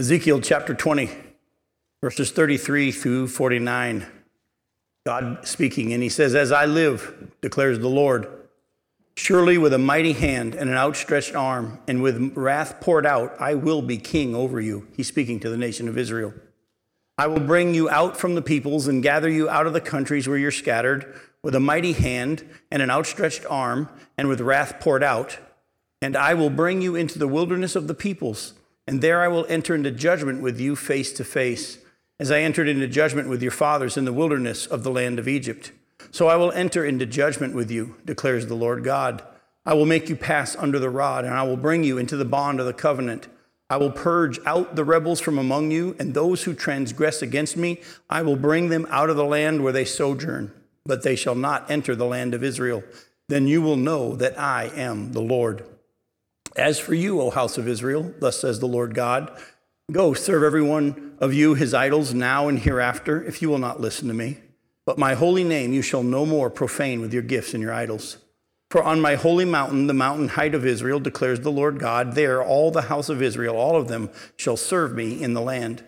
Ezekiel chapter 20, verses 33 through 49. God speaking, and he says, As I live, declares the Lord, surely with a mighty hand and an outstretched arm, and with wrath poured out, I will be king over you. He's speaking to the nation of Israel. I will bring you out from the peoples and gather you out of the countries where you're scattered, with a mighty hand and an outstretched arm, and with wrath poured out. And I will bring you into the wilderness of the peoples, and there I will enter into judgment with you face to face as I entered into judgment with your fathers in the wilderness of the land of Egypt. So I will enter into judgment with you, declares the Lord God. I will make you pass under the rod, and I will bring you into the bond of the covenant. I will purge out the rebels from among you, and those who transgress against me, I will bring them out of the land where they sojourn, but they shall not enter the land of Israel. Then you will know that I am the Lord. As for you, O house of Israel, thus says the Lord God, Go, serve every one of you his idols now and hereafter, if you will not listen to me. But my holy name you shall no more profane with your gifts and your idols. For on my holy mountain, the mountain height of Israel, declares the Lord God, there all the house of Israel, all of them, shall serve me in the land.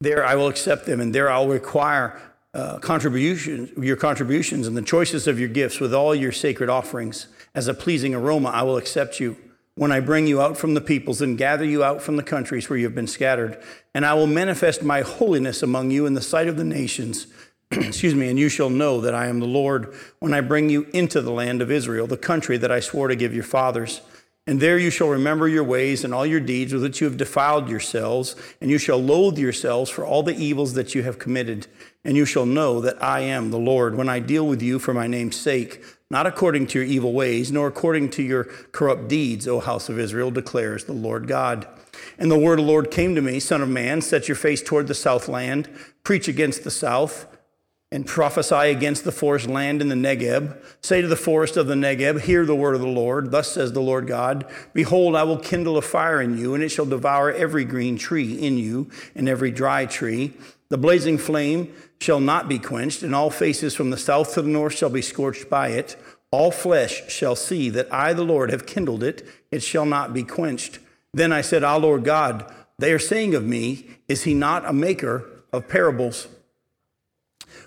There I will accept them, and there I'll require uh, contributions, your contributions and the choices of your gifts with all your sacred offerings. As a pleasing aroma, I will accept you when I bring you out from the peoples and gather you out from the countries where you have been scattered. And I will manifest my holiness among you in the sight of the nations. Excuse me, and you shall know that I am the Lord when I bring you into the land of Israel, the country that I swore to give your fathers. And there you shall remember your ways and all your deeds with which you have defiled yourselves, and you shall loathe yourselves for all the evils that you have committed. And you shall know that I am the Lord when I deal with you for my name's sake not according to your evil ways, nor according to your corrupt deeds, O house of Israel, declares the Lord God. And the word of the Lord came to me, Son of man, set your face toward the south land, preach against the south, and prophesy against the forest land in the Negeb. Say to the forest of the Negeb, Hear the word of the Lord. Thus says the Lord God Behold, I will kindle a fire in you, and it shall devour every green tree in you, and every dry tree. The blazing flame shall not be quenched, and all faces from the south to the north shall be scorched by it. All flesh shall see that I, the Lord, have kindled it, it shall not be quenched. Then I said, Ah, Lord God, they are saying of me, Is he not a maker of parables?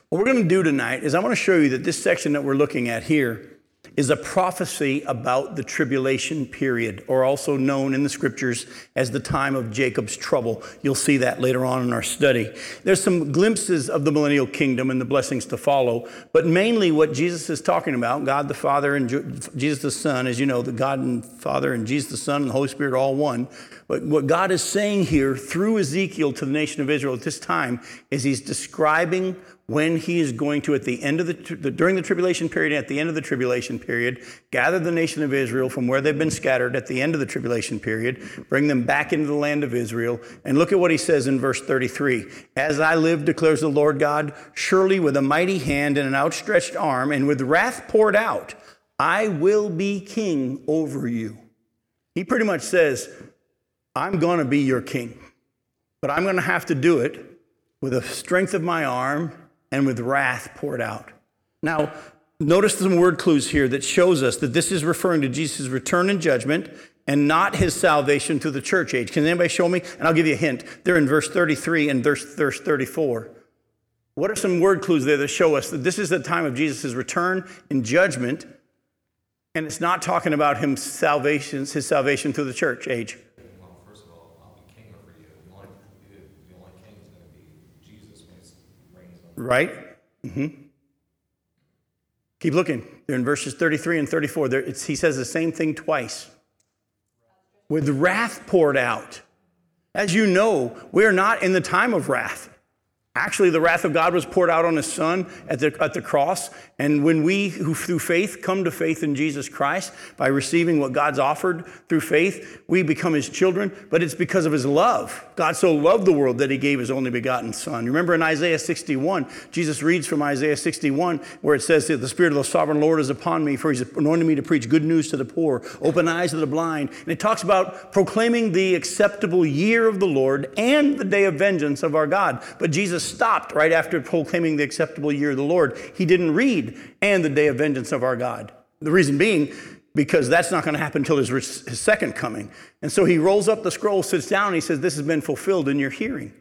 What we're going to do tonight is I want to show you that this section that we're looking at here is a prophecy about the tribulation period, or also known in the scriptures as the time of Jacob's trouble. You'll see that later on in our study. There's some glimpses of the millennial kingdom and the blessings to follow, but mainly what Jesus is talking about God the Father and Jesus the Son, as you know, the God and Father and Jesus the Son and the Holy Spirit all one. But what God is saying here through Ezekiel to the nation of Israel at this time is he's describing when he is going to, at the end of the, during the tribulation period and at the end of the tribulation period, gather the nation of Israel from where they've been scattered at the end of the tribulation period, bring them back into the land of Israel. And look at what he says in verse 33 As I live, declares the Lord God, surely with a mighty hand and an outstretched arm, and with wrath poured out, I will be king over you. He pretty much says, I'm going to be your king, but I'm going to have to do it with the strength of my arm and with wrath poured out. Now, notice some word clues here that shows us that this is referring to Jesus' return and judgment and not his salvation through the church age. Can anybody show me? And I'll give you a hint. They're in verse 33 and verse, verse 34. What are some word clues there that show us that this is the time of Jesus' return and judgment, and it's not talking about him salvation, his salvation through the church age? Right? Mm-hmm. Keep looking. They're in verses 33 and 34. There, he says the same thing twice. With wrath poured out. As you know, we're not in the time of wrath. Actually, the wrath of God was poured out on his son at the, at the cross. And when we, who through faith come to faith in Jesus Christ by receiving what God's offered through faith, we become his children. But it's because of his love. God so loved the world that he gave his only begotten son. Remember in Isaiah 61, Jesus reads from Isaiah 61, where it says that the Spirit of the sovereign Lord is upon me, for he's anointed me to preach good news to the poor, open eyes to the blind. And it talks about proclaiming the acceptable year of the Lord and the day of vengeance of our God. But Jesus stopped right after proclaiming the acceptable year of the Lord. He didn't read, and the day of vengeance of our God. The reason being, because that's not going to happen until his, his second coming. And so he rolls up the scroll, sits down, and he says, This has been fulfilled in your hearing.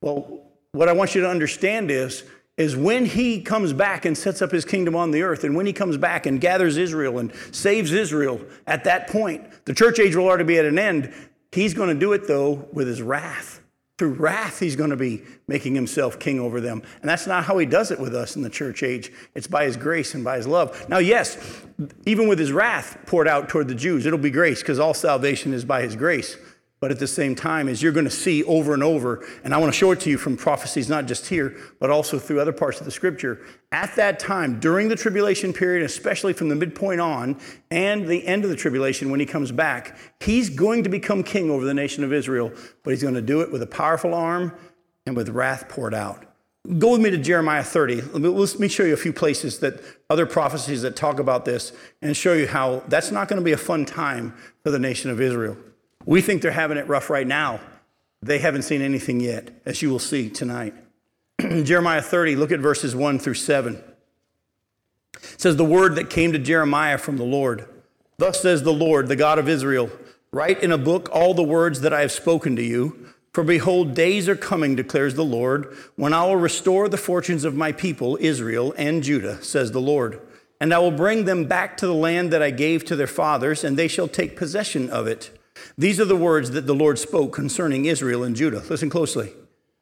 Well, what I want you to understand is, is when he comes back and sets up his kingdom on the earth, and when he comes back and gathers Israel and saves Israel, at that point, the church age will already be at an end. He's going to do it, though, with his wrath. Through wrath, he's going to be making himself king over them. And that's not how he does it with us in the church age. It's by his grace and by his love. Now, yes, even with his wrath poured out toward the Jews, it'll be grace because all salvation is by his grace. But at the same time, as you're going to see over and over, and I want to show it to you from prophecies, not just here, but also through other parts of the scripture. At that time, during the tribulation period, especially from the midpoint on, and the end of the tribulation when he comes back, he's going to become king over the nation of Israel, but he's going to do it with a powerful arm and with wrath poured out. Go with me to Jeremiah 30. Let me show you a few places that other prophecies that talk about this and show you how that's not going to be a fun time for the nation of Israel. We think they're having it rough right now. They haven't seen anything yet, as you will see tonight. Jeremiah 30, look at verses 1 through 7. It says, The word that came to Jeremiah from the Lord. Thus says the Lord, the God of Israel Write in a book all the words that I have spoken to you. For behold, days are coming, declares the Lord, when I will restore the fortunes of my people, Israel and Judah, says the Lord. And I will bring them back to the land that I gave to their fathers, and they shall take possession of it. These are the words that the Lord spoke concerning Israel and Judah. Listen closely.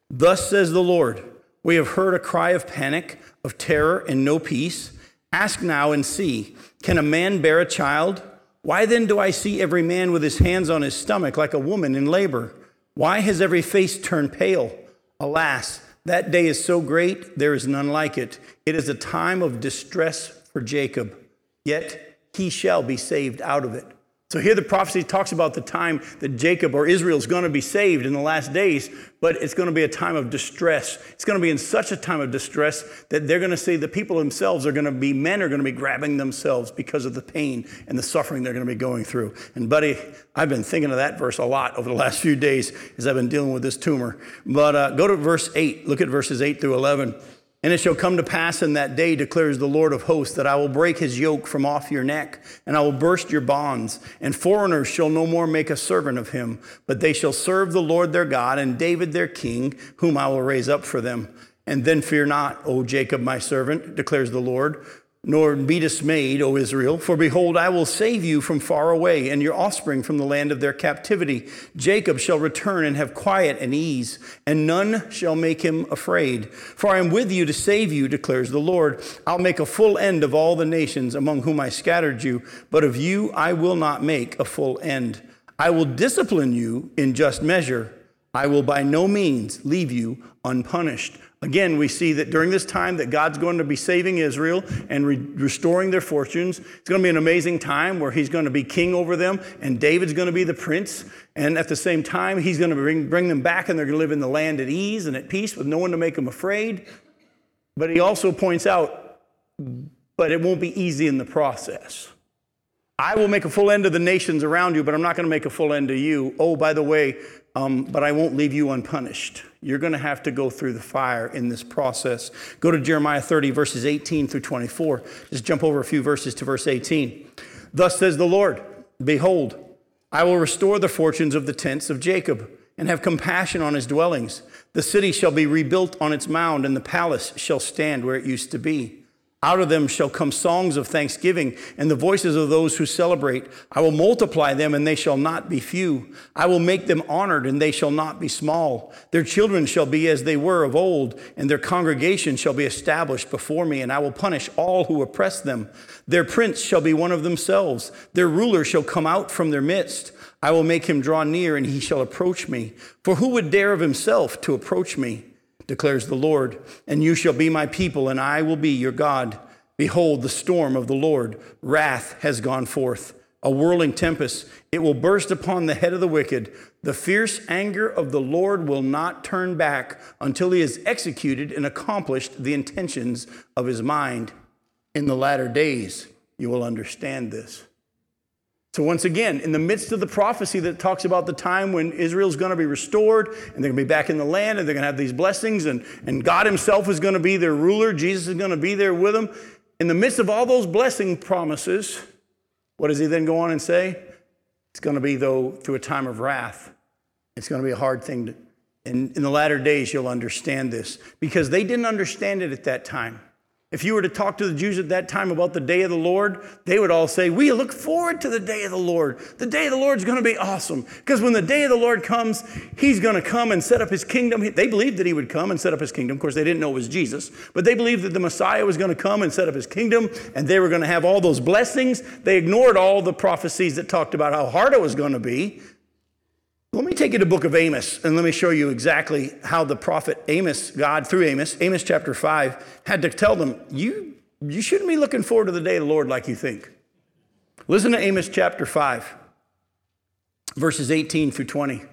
Thus says the Lord We have heard a cry of panic, of terror, and no peace. Ask now and see Can a man bear a child? Why then do I see every man with his hands on his stomach like a woman in labor? Why has every face turned pale? Alas, that day is so great, there is none like it. It is a time of distress for Jacob, yet he shall be saved out of it. So here the prophecy talks about the time that Jacob or Israel is going to be saved in the last days, but it's going to be a time of distress. It's going to be in such a time of distress that they're going to see the people themselves are going to be, men are going to be grabbing themselves because of the pain and the suffering they're going to be going through. And buddy, I've been thinking of that verse a lot over the last few days as I've been dealing with this tumor. But uh, go to verse 8, look at verses 8 through 11. And it shall come to pass in that day, declares the Lord of hosts, that I will break his yoke from off your neck, and I will burst your bonds. And foreigners shall no more make a servant of him, but they shall serve the Lord their God and David their king, whom I will raise up for them. And then fear not, O Jacob my servant, declares the Lord, nor be dismayed, O Israel, for behold, I will save you from far away, and your offspring from the land of their captivity. Jacob shall return and have quiet and ease, and none shall make him afraid. For I am with you to save you, declares the Lord. I'll make a full end of all the nations among whom I scattered you, but of you I will not make a full end. I will discipline you in just measure. I will by no means leave you unpunished. Again, we see that during this time that God's going to be saving Israel and re- restoring their fortunes. It's going to be an amazing time where he's going to be king over them and David's going to be the prince. And at the same time, he's going to bring, bring them back and they're going to live in the land at ease and at peace with no one to make them afraid. But he also points out, but it won't be easy in the process. I will make a full end of the nations around you, but I'm not going to make a full end of you. Oh, by the way, um, but I won't leave you unpunished. You're going to have to go through the fire in this process. Go to Jeremiah 30, verses 18 through 24. Just jump over a few verses to verse 18. Thus says the Lord Behold, I will restore the fortunes of the tents of Jacob and have compassion on his dwellings. The city shall be rebuilt on its mound, and the palace shall stand where it used to be. Out of them shall come songs of thanksgiving and the voices of those who celebrate. I will multiply them and they shall not be few. I will make them honored and they shall not be small. Their children shall be as they were of old and their congregation shall be established before me and I will punish all who oppress them. Their prince shall be one of themselves. Their ruler shall come out from their midst. I will make him draw near and he shall approach me. For who would dare of himself to approach me? Declares the Lord. And you shall be my people, and I will be your God. Behold, the storm of the Lord, wrath has gone forth, a whirling tempest. It will burst upon the head of the wicked. The fierce anger of the Lord will not turn back until he has executed and accomplished the intentions of his mind. In the latter days, you will understand this. So, once again, in the midst of the prophecy that talks about the time when Israel's going to be restored and they're going to be back in the land and they're going to have these blessings and, and God Himself is going to be their ruler, Jesus is going to be there with them. In the midst of all those blessing promises, What does he then go on and say? It's going to be, though, through a time of wrath. It's going to be a hard thing to, and in the latter days, you'll understand this because they didn't understand it at that time. If you were to talk to the Jews at that time about the day of the Lord, they would all say, We look forward to the day of the Lord. The day of the Lord is going to be awesome. Because when the day of the Lord comes, he's going to come and set up his kingdom. They believed that he would come and set up his kingdom. Of course, they didn't know it was Jesus, but they believed that the Messiah was going to come and set up his kingdom and they were going to have all those blessings. They ignored all the prophecies that talked about how hard it was going to be. Let me take you to the book of Amos and let me show you exactly how the prophet Amos, God through Amos, Amos chapter 5, had to tell them, you, you shouldn't be looking forward to the day of the Lord like you think. Listen to Amos chapter 5, verses 18 through 20. It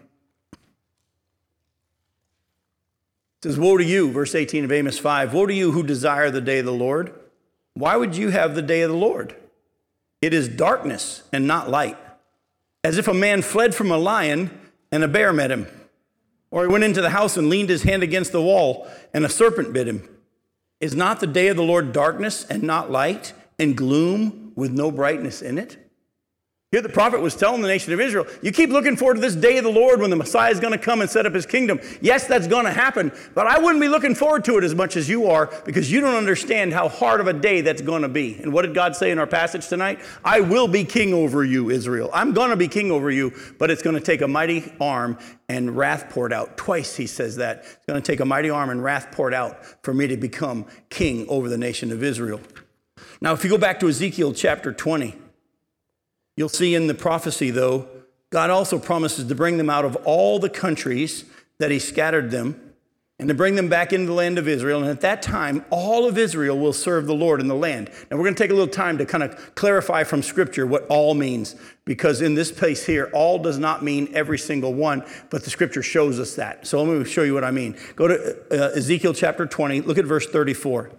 says, Woe to you, verse 18 of Amos 5, Woe to you who desire the day of the Lord. Why would you have the day of the Lord? It is darkness and not light. As if a man fled from a lion and a bear met him. Or he went into the house and leaned his hand against the wall, and a serpent bit him. Is not the day of the Lord darkness and not light, and gloom with no brightness in it? Here the prophet was telling the nation of Israel, you keep looking forward to this day of the Lord when the Messiah is going to come and set up his kingdom. Yes, that's going to happen, but I wouldn't be looking forward to it as much as you are because you don't understand how hard of a day that's going to be. And what did God say in our passage tonight? I will be king over you, Israel. I'm going to be king over you, but it's going to take a mighty arm and wrath poured out. Twice he says that. It's going to take a mighty arm and wrath poured out for me to become king over the nation of Israel. Now, if you go back to Ezekiel chapter 20, You'll see in the prophecy, though, God also promises to bring them out of all the countries that He scattered them and to bring them back into the land of Israel. And at that time, all of Israel will serve the Lord in the land. Now, we're going to take a little time to kind of clarify from Scripture what all means, because in this place here, all does not mean every single one, but the Scripture shows us that. So let me show you what I mean. Go to uh, Ezekiel chapter 20, look at verse 34.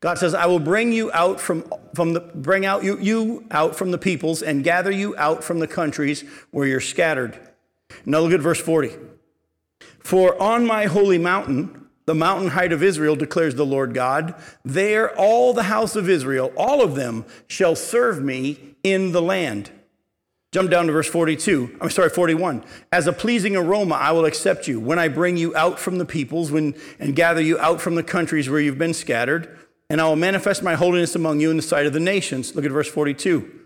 God says, I will bring you out from, from the, bring out you, you out from the peoples and gather you out from the countries where you're scattered. Now look at verse 40. For on my holy mountain, the mountain height of Israel, declares the Lord God, there all the house of Israel, all of them, shall serve me in the land. Jump down to verse 42. I'm sorry, 41. As a pleasing aroma, I will accept you when I bring you out from the peoples when, and gather you out from the countries where you've been scattered and I will manifest my holiness among you in the sight of the nations. Look at verse 42.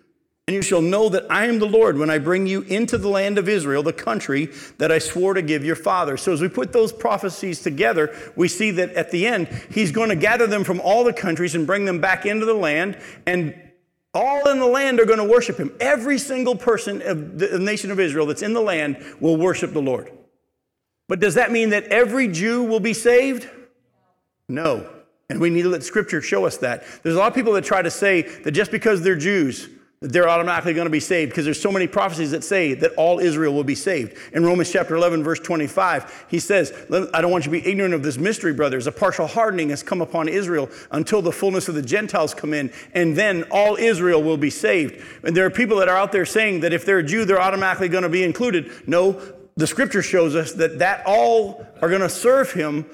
And you shall know that I am the Lord when I bring you into the land of Israel, the country that I swore to give your father. So, as we put those prophecies together, we see that at the end, he's going to gather them from all the countries and bring them back into the land. And all in the land are going to worship him. Every single person of the nation of Israel that's in the land will worship the Lord. But does that mean that every Jew will be saved? No. And we need to let Scripture show us that. There's a lot of people that try to say that just because they're Jews, they're automatically going to be saved because there's so many prophecies that say that all Israel will be saved. In Romans chapter 11, verse 25, he says, I don't want you to be ignorant of this mystery, brothers. A partial hardening has come upon Israel until the fullness of the Gentiles come in, and then all Israel will be saved. And there are people that are out there saying that if they're a Jew, they're automatically going to be included. No, the scripture shows us that that all are going to serve him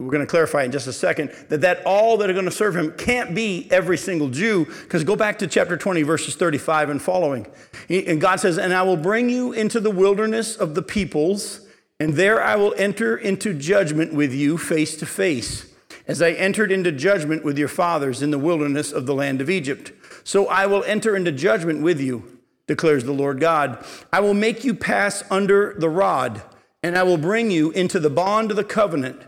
we're going to clarify in just a second that that all that are going to serve him can't be every single Jew because go back to chapter 20 verses 35 and following. And God says, "And I will bring you into the wilderness of the peoples, and there I will enter into judgment with you face to face, as I entered into judgment with your fathers in the wilderness of the land of Egypt. So I will enter into judgment with you." declares the Lord God. I will make you pass under the rod, and I will bring you into the bond of the covenant.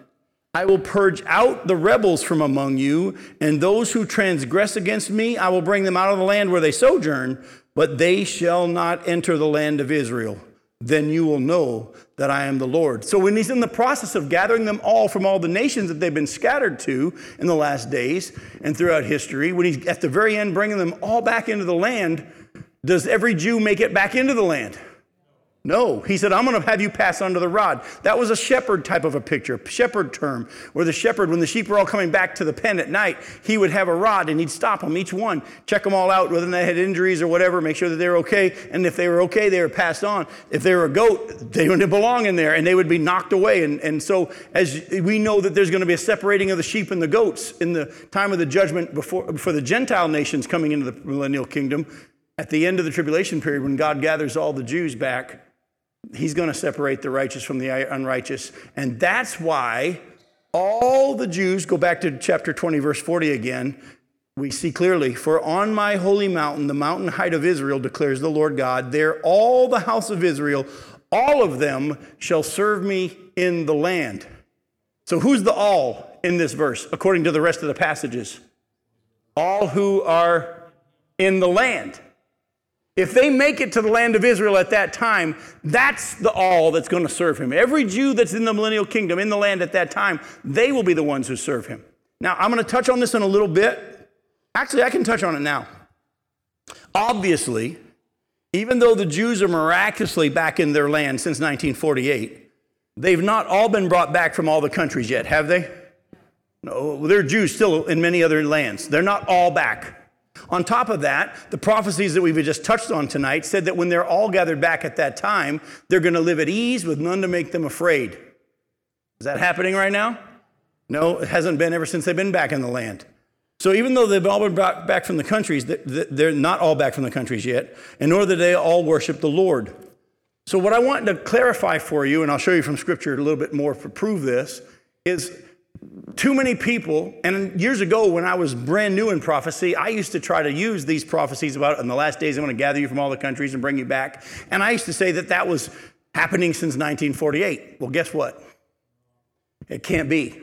I will purge out the rebels from among you, and those who transgress against me, I will bring them out of the land where they sojourn, but they shall not enter the land of Israel. Then you will know that I am the Lord. So, when he's in the process of gathering them all from all the nations that they've been scattered to in the last days and throughout history, when he's at the very end bringing them all back into the land, does every Jew make it back into the land? No, he said, I'm going to have you pass under the rod. That was a shepherd type of a picture, shepherd term, where the shepherd, when the sheep were all coming back to the pen at night, he would have a rod and he'd stop them, each one, check them all out, whether they had injuries or whatever, make sure that they were okay. And if they were okay, they were passed on. If they were a goat, they wouldn't belong in there and they would be knocked away. And, and so, as we know that there's going to be a separating of the sheep and the goats in the time of the judgment before, for the Gentile nations coming into the millennial kingdom, at the end of the tribulation period, when God gathers all the Jews back, he's going to separate the righteous from the unrighteous. And that's why all the Jews, go back to chapter 20, verse 40 again, we see clearly, for on my holy mountain, the mountain height of Israel, declares the Lord God, there all the house of Israel, all of them shall serve me in the land. So who's the all in this verse, according to the rest of the passages? All who are in the land. If they make it to the land of Israel at that time, that's the all that's going to serve him. Every Jew that's in the millennial kingdom in the land at that time, they will be the ones who serve him. Now, I'm going to touch on this in a little bit. Actually, I can touch on it now. Obviously, even though the Jews are miraculously back in their land since 1948, they've not all been brought back from all the countries yet, have they? No, there are Jews still in many other lands. They're not all back. On top of that, the prophecies that we've just touched on tonight said that when they're all gathered back at that time, they're going to live at ease with none to make them afraid. Is that happening right now? No, it hasn't been ever since they've been back in the land. So even though they've all been brought back from the countries, they're not all back from the countries yet, and nor do they all worship the Lord. So what I want to clarify for you, and I'll show you from Scripture a little bit more to prove this, is too many people, and years ago when I was brand new in prophecy, I used to try to use these prophecies about in the last days I'm going to gather you from all the countries and bring you back. And I used to say that that was happening since 1948. Well, guess what? It can't be.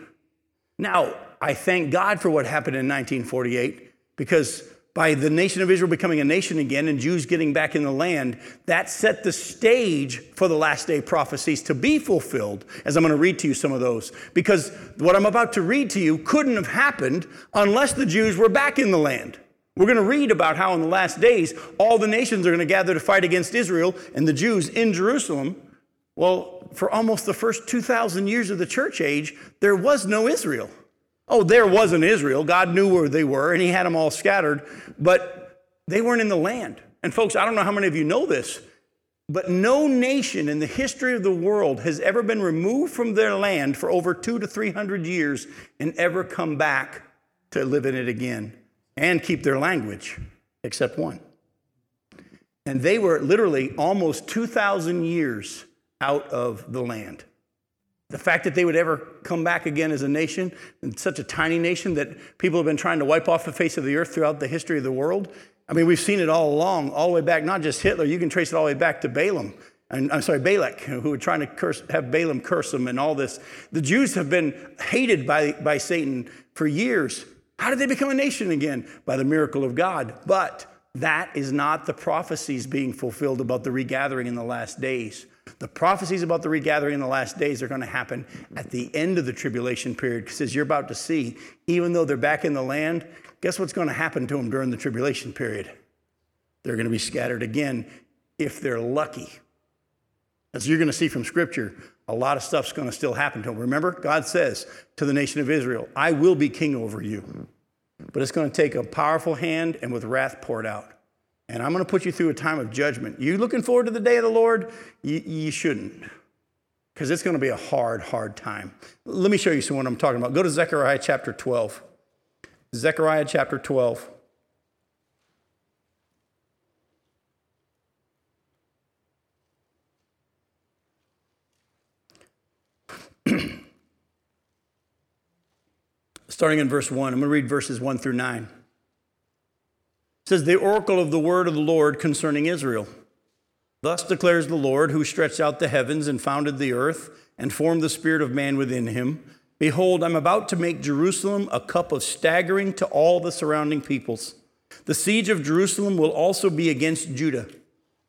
Now, I thank God for what happened in 1948 because by the nation of Israel becoming a nation again and Jews getting back in the land, that set the stage for the last day prophecies to be fulfilled, as I'm going to read to you some of those. Because what I'm about to read to you couldn't have happened unless the Jews were back in the land. We're going to read about how in the last days all the nations are going to gather to fight against Israel and the Jews in Jerusalem. Well, for almost the first 2,000 years of the church age, there was no Israel. Oh, there wasn't Israel. God knew where they were and he had them all scattered, but they weren't in the land. And folks, I don't know how many of you know this, but no nation in the history of the world has ever been removed from their land for over two to 300 years and ever come back to live in it again and keep their language, except one. And they were literally almost 2,000 years out of the land. The fact that they would ever come back again as a nation, and such a tiny nation that people have been trying to wipe off the face of the earth throughout the history of the world. I mean, we've seen it all along, all the way back, not just Hitler, you can trace it all the way back to Balaam. And, I'm sorry, Balak, who were trying to curse, have Balaam curse them and all this. The Jews have been hated by, by Satan for years. How did they become a nation again? By the miracle of God. But that is not the prophecies being fulfilled about the regathering in the last days. The prophecies about the regathering in the last days are going to happen at the end of the tribulation period because as you're about to see, even though they're back in the land, guess what's going to happen to them during the tribulation period? They're going to be scattered again if they're lucky. As you're going to see from Scripture, a lot of stuff's going to still happen to them. Remember, God says to the nation of Israel, I will be king over you. But it's going to take a powerful hand and with wrath poured out and I'm going to put you through a time of judgment. You looking forward to the day of the Lord? You, you shouldn't, because it's going to be a hard, hard time. Let me show you some what I'm talking about. Go to Zechariah chapter 12. Zechariah chapter 12. Starting in verse 1, I'm going to read verses 1 through 9 says, The oracle of the word of the Lord concerning Israel. Thus declares the Lord, who stretched out the heavens and founded the earth and formed the spirit of man within him. Behold, I'm about to make Jerusalem a cup of staggering to all the surrounding peoples. The siege of Jerusalem will also be against Judah.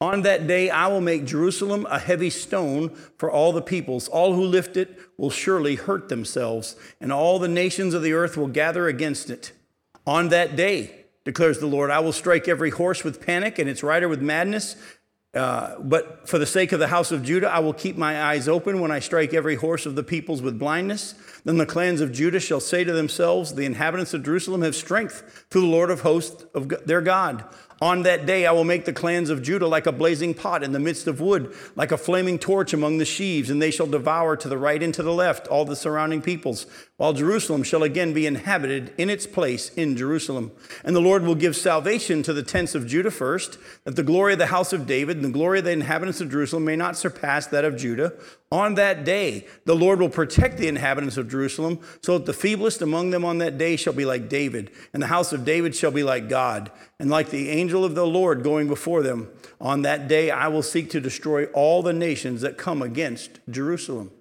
On that day, I will make Jerusalem a heavy stone for all the peoples. All who lift it will surely hurt themselves, and all the nations of the earth will gather against it. On that day, declares the Lord. I will strike every horse with panic and its rider with madness. Uh, but for the sake of the house of Judah, I will keep my eyes open when I strike every horse of the peoples with blindness. Then the clans of Judah shall say to themselves, The inhabitants of Jerusalem have strength through the Lord of hosts of their God. On that day, I will make the clans of Judah like a blazing pot in the midst of wood, like a flaming torch among the sheaves, and they shall devour to the right and to the left all the surrounding peoples, while Jerusalem shall again be inhabited in its place in Jerusalem. And the Lord will give salvation to the tents of Judah first, that the glory of the house of David and the glory of the inhabitants of Jerusalem may not surpass that of Judah. On that day, the Lord will protect the inhabitants of Jerusalem, so that the feeblest among them on that day shall be like David, and the house of David shall be like God, and like the angel of the Lord going before them. On that day, I will seek to destroy all the nations that come against Jerusalem.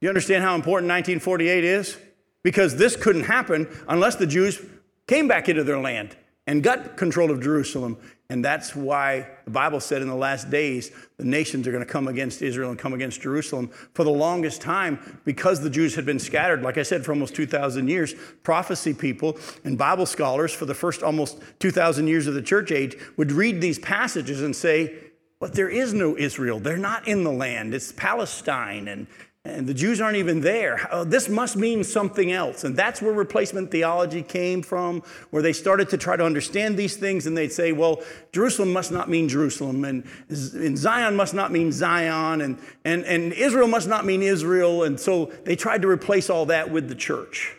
You understand how important 1948 is? Because this couldn't happen unless the Jews came back into their land and got control of Jerusalem. And that's why the Bible said in the last days, the nations are going to come against Israel and come against Jerusalem. For the longest time, because the Jews had been scattered, like I said, for almost 2,000 years, prophecy people and Bible scholars for the first almost 2,000 years of the church age would read these passages and say, but there is no Israel. They're not in the land. It's Palestine and and the Jews aren't even there. Oh, this must mean something else. And that's where replacement theology came from, where they started to try to understand these things and they'd say, well, Jerusalem must not mean Jerusalem, and, and Zion must not mean Zion, and, and, and Israel must not mean Israel. And so they tried to replace all that with the church.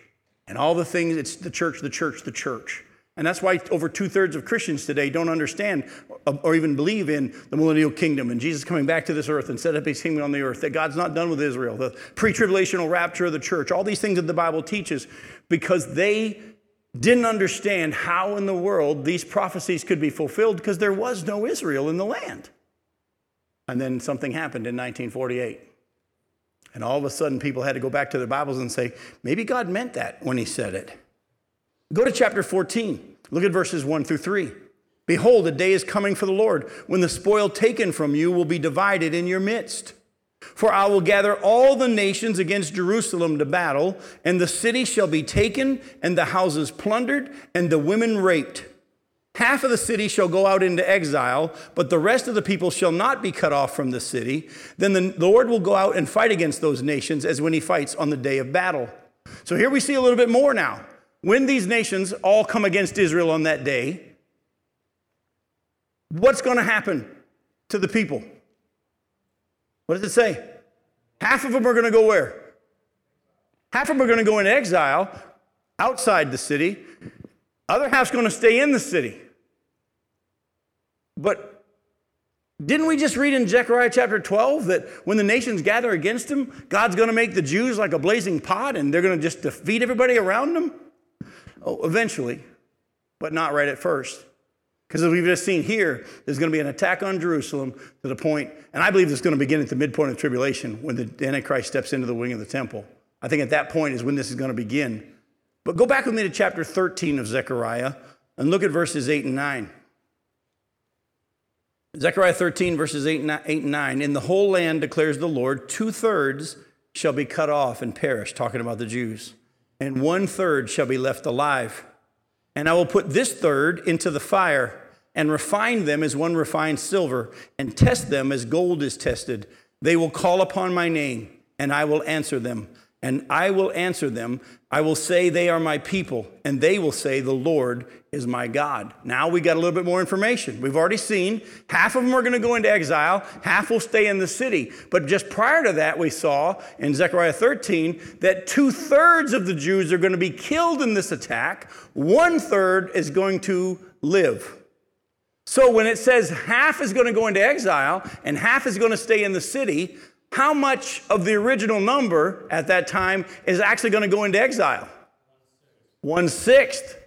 And all the things, it's the church, the church, the church. And that's why over two thirds of Christians today don't understand or even believe in the millennial kingdom and Jesus coming back to this earth and set up his kingdom on the earth, that God's not done with Israel, the pre tribulational rapture of the church, all these things that the Bible teaches, because they didn't understand how in the world these prophecies could be fulfilled because there was no Israel in the land. And then something happened in 1948. And all of a sudden, people had to go back to their Bibles and say, maybe God meant that when he said it. Go to chapter 14. Look at verses 1 through 3. Behold, a day is coming for the Lord when the spoil taken from you will be divided in your midst. For I will gather all the nations against Jerusalem to battle, and the city shall be taken, and the houses plundered, and the women raped. Half of the city shall go out into exile, but the rest of the people shall not be cut off from the city. Then the Lord will go out and fight against those nations as when he fights on the day of battle. So here we see a little bit more now. When these nations all come against Israel on that day, what's going to happen to the people? What does it say? Half of them are going to go where? Half of them are going to go into exile outside the city. Other half's going to stay in the city. But didn't we just read in Zechariah chapter 12 that when the nations gather against him, God's going to make the Jews like a blazing pot and they're going to just defeat everybody around them? Oh, eventually, but not right at first. Because as we've just seen here, there's going to be an attack on Jerusalem to the point, and I believe it's going to begin at the midpoint of tribulation when the Antichrist steps into the wing of the temple. I think at that point is when this is going to begin. But go back with me to chapter 13 of Zechariah and look at verses 8 and 9. Zechariah 13, verses 8 and 9. In the whole land, declares the Lord, two thirds shall be cut off and perish, talking about the Jews and one third shall be left alive. And I will put this third into the fire and refine them as one refines silver and test them as gold is tested. They will call upon my name and I will answer them and I will answer them. I will say, They are my people, and they will say, The Lord is my God. Now we got a little bit more information. We've already seen half of them are going to go into exile, half will stay in the city. But just prior to that, we saw in Zechariah 13 that two thirds of the Jews are going to be killed in this attack, one third is going to live. So when it says half is going to go into exile and half is going to stay in the city, how much of the original number at that time is actually going to go into exile? One sixth.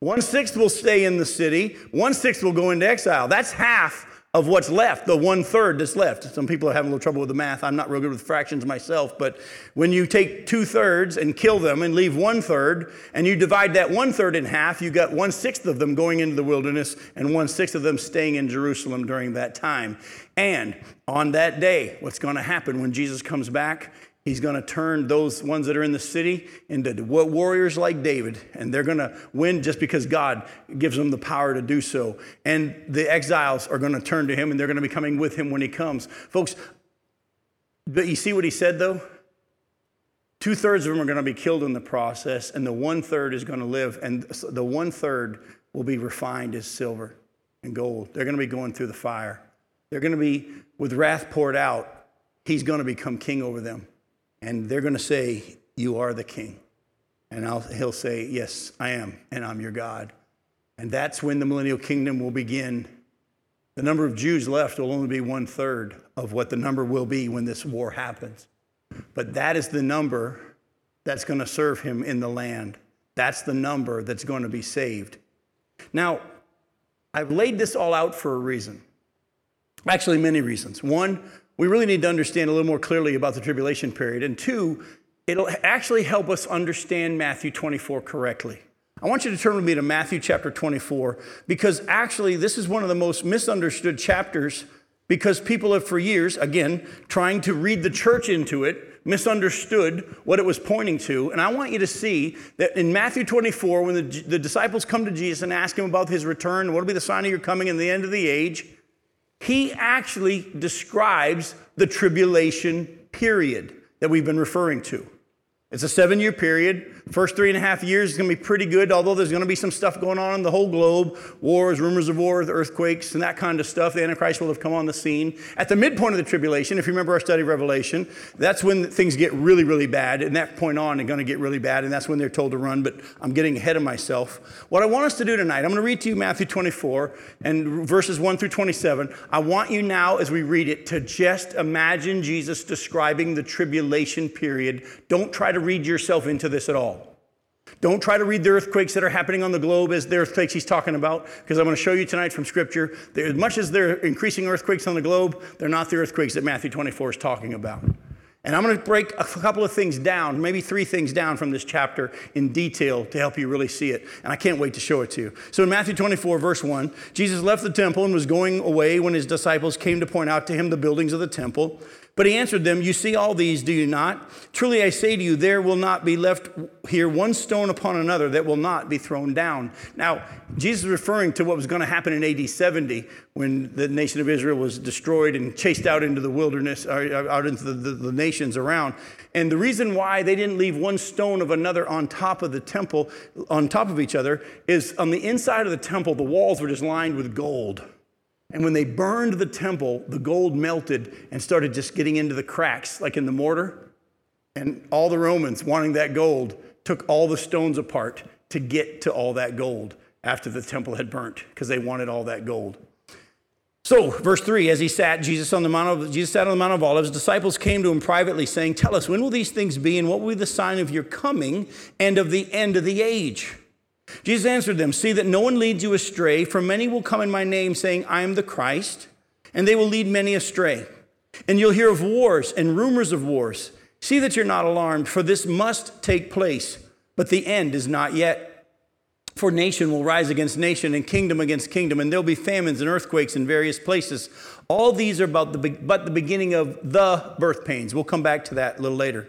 One sixth will stay in the city, one sixth will go into exile. That's half of what's left, the one third that's left. Some people are having a little trouble with the math. I'm not real good with fractions myself, but when you take two thirds and kill them and leave one third, and you divide that one third in half, you got one sixth of them going into the wilderness and one sixth of them staying in Jerusalem during that time. And on that day, what's going to happen when Jesus comes back? He's going to turn those ones that are in the city into warriors like David, and they're going to win just because God gives them the power to do so. And the exiles are going to turn to him, and they're going to be coming with him when he comes. Folks, but you see what he said though? Two thirds of them are going to be killed in the process, and the one third is going to live, and the one third will be refined as silver. and gold. They're going to be going through the fire. They're going to be, with wrath poured out, he's going to become king over them. And they're going to say, You are the king. And I'll, he'll say, Yes, I am, and I'm your God. And that's when the millennial kingdom will begin. The number of Jews left will only be one third of what the number will be when this war happens. But that is the number that's going to serve him in the land. That's the number that's going to be saved. Now, I've laid this all out for a reason. Actually, many reasons. One, we really need to understand a little more clearly about the tribulation period. And two, it'll actually help us understand Matthew 24 correctly. I want you to turn with me to Matthew chapter 24 because actually, this is one of the most misunderstood chapters because people have for years, again, trying to read the church into it, misunderstood what it was pointing to. And I want you to see that in Matthew 24, when the, the disciples come to Jesus and ask him about his return, what will be the sign of your coming and the end of the age, he actually describes the tribulation period that we've been referring to. It's a seven year period. First three and a half years is going to be pretty good, although there's going to be some stuff going on in the whole globe wars, rumors of wars, earthquakes, and that kind of stuff. The Antichrist will have come on the scene. At the midpoint of the tribulation, if you remember our study of Revelation, that's when things get really, really bad. And that point on, they're going to get really bad, and that's when they're told to run. But I'm getting ahead of myself. What I want us to do tonight, I'm going to read to you Matthew 24 and verses 1 through 27. I want you now, as we read it, to just imagine Jesus describing the tribulation period. Don't try to read yourself into this at all. Don't try to read the earthquakes that are happening on the globe as the earthquakes he's talking about, because I'm going to show you tonight from Scripture that as much as they're increasing earthquakes on the globe, they're not the earthquakes that Matthew 24 is talking about. And I'm going to break a couple of things down, maybe three things down from this chapter in detail to help you really see it. And I can't wait to show it to you. So in Matthew 24, verse 1, Jesus left the temple and was going away when his disciples came to point out to him the buildings of the temple. But he answered them, You see all these, do you not? Truly I say to you, there will not be left here one stone upon another that will not be thrown down. Now, Jesus is referring to what was going to happen in AD 70 when the nation of Israel was destroyed and chased out into the wilderness, or out into the, the, the nations around. And the reason why they didn't leave one stone of another on top of the temple, on top of each other, is on the inside of the temple, the walls were just lined with gold. And when they burned the temple, the gold melted and started just getting into the cracks, like in the mortar. And all the Romans, wanting that gold, took all the stones apart to get to all that gold after the temple had burnt, because they wanted all that gold. So, verse 3, as he sat, Jesus on the Mount of, Jesus sat on the Mount of Olives, disciples came to him privately, saying, Tell us, when will these things be, and what will be the sign of your coming and of the end of the age? Jesus answered them, See that no one leads you astray, for many will come in my name, saying, I am the Christ, and they will lead many astray. And you'll hear of wars and rumors of wars. See that you're not alarmed, for this must take place, but the end is not yet. For nation will rise against nation, and kingdom against kingdom, and there'll be famines and earthquakes in various places. All these are about the, but the beginning of the birth pains. We'll come back to that a little later.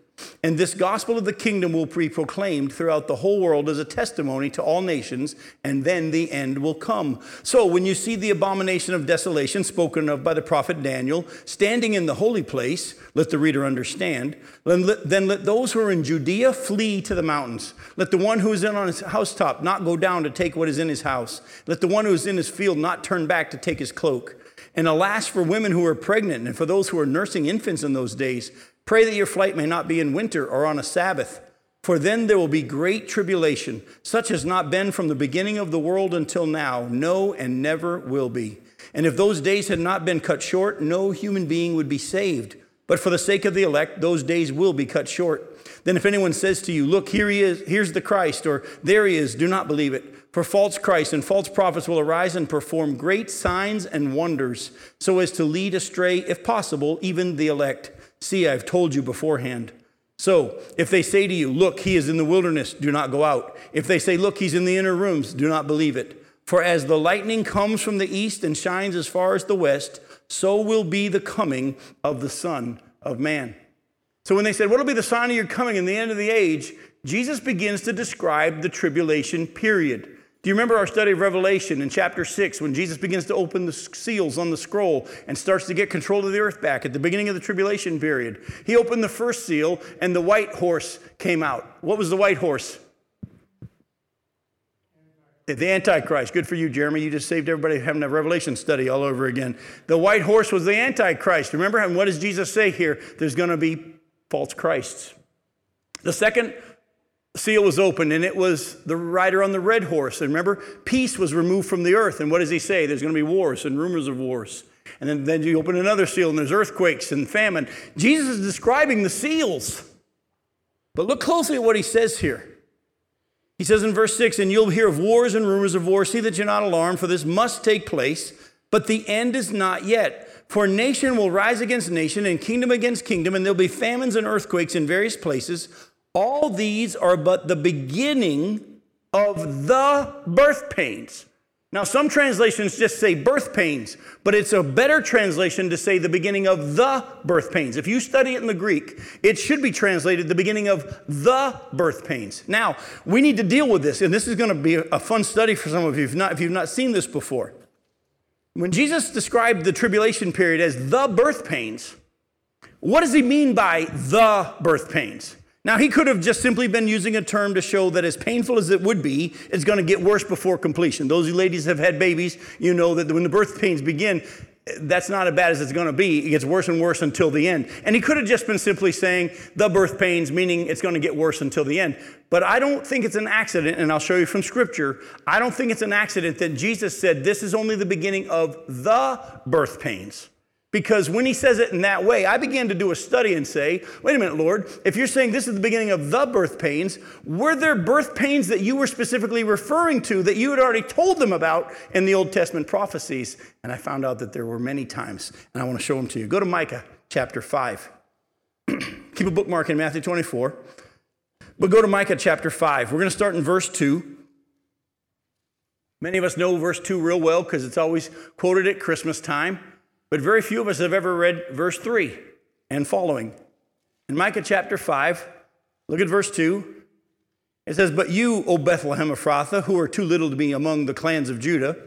And this gospel of the kingdom will be proclaimed throughout the whole world as a testimony to all nations, and then the end will come. So, when you see the abomination of desolation spoken of by the prophet Daniel standing in the holy place, let the reader understand, then let, then let those who are in Judea flee to the mountains. Let the one who is in on his housetop not go down to take what is in his house. Let the one who is in his field not turn back to take his cloak. And alas for women who are pregnant and for those who are nursing infants in those days. Pray that your flight may not be in winter or on a Sabbath, for then there will be great tribulation, such as not been from the beginning of the world until now, no, and never will be. And if those days had not been cut short, no human being would be saved. But for the sake of the elect, those days will be cut short. Then if anyone says to you, Look, here he is, here's the Christ, or there he is, do not believe it. For false Christs and false prophets will arise and perform great signs and wonders, so as to lead astray, if possible, even the elect. See, I've told you beforehand. So, if they say to you, Look, he is in the wilderness, do not go out. If they say, Look, he's in the inner rooms, do not believe it. For as the lightning comes from the east and shines as far as the west, so will be the coming of the Son of Man. So when they said, What will be the sign of your coming in the end of the age? Jesus begins to describe the tribulation period. Do you remember our study of Revelation in chapter 6 when Jesus begins to open the seals on the scroll and starts to get control of the earth back at the beginning of the tribulation period? He opened the first seal and the white horse came out. What was the white horse? The Antichrist. Good for you, Jeremy. You just saved everybody having a Revelation study all over again. The white horse was the Antichrist. Remember, and what does Jesus say here? There's going to be false Christs. The second seal was opened, and it was the rider on the red horse. And remember, peace was removed from the earth. And what does he say? There's going to be wars and rumors of wars. And then, then you open another seal, and there's earthquakes and famine. Jesus is describing the seals. But look closely at what he says here. He says in verse 6 And you'll hear of wars and rumors of wars. See that you're not alarmed, for this must take place, but the end is not yet. For nation will rise against nation, and kingdom against kingdom, and there'll be famines and earthquakes in various places. All these are but the beginning of the birth pains. Now, some translations just say birth pains, but it's a better translation to say the beginning of the birth pains. If you study it in the Greek, it should be translated the beginning of the birth pains. Now, we need to deal with this, and this is going to be a fun study for some of you if, not, if you've not seen this before. When Jesus described the tribulation period as the birth pains, what does he mean by the birth pains? Now, he could have just simply been using a term to show that as painful as it would be, it's going to get worse before completion. Those you ladies have had babies, you know that when the birth pains begin, that's not as bad as it's going to be. It gets worse and worse until the end. And he could have just been simply saying the birth pains, meaning it's going to get worse until the end. But I don't think it's an accident, and I'll show you from scripture. I don't think it's an accident that Jesus said this is only the beginning of the birth pains. Because when he says it in that way, I began to do a study and say, wait a minute, Lord, if you're saying this is the beginning of the birth pains, were there birth pains that you were specifically referring to that you had already told them about in the Old Testament prophecies? And I found out that there were many times, and I want to show them to you. Go to Micah chapter 5. Keep a bookmark in Matthew 24. But go to Micah chapter 5. We're going to start in verse 2. Many of us know verse 2 real well because it's always quoted at Christmas time. But very few of us have ever read verse 3 and following. In Micah chapter 5, look at verse 2. It says, But you, O Bethlehem of Ephrathah, who are too little to be among the clans of Judah,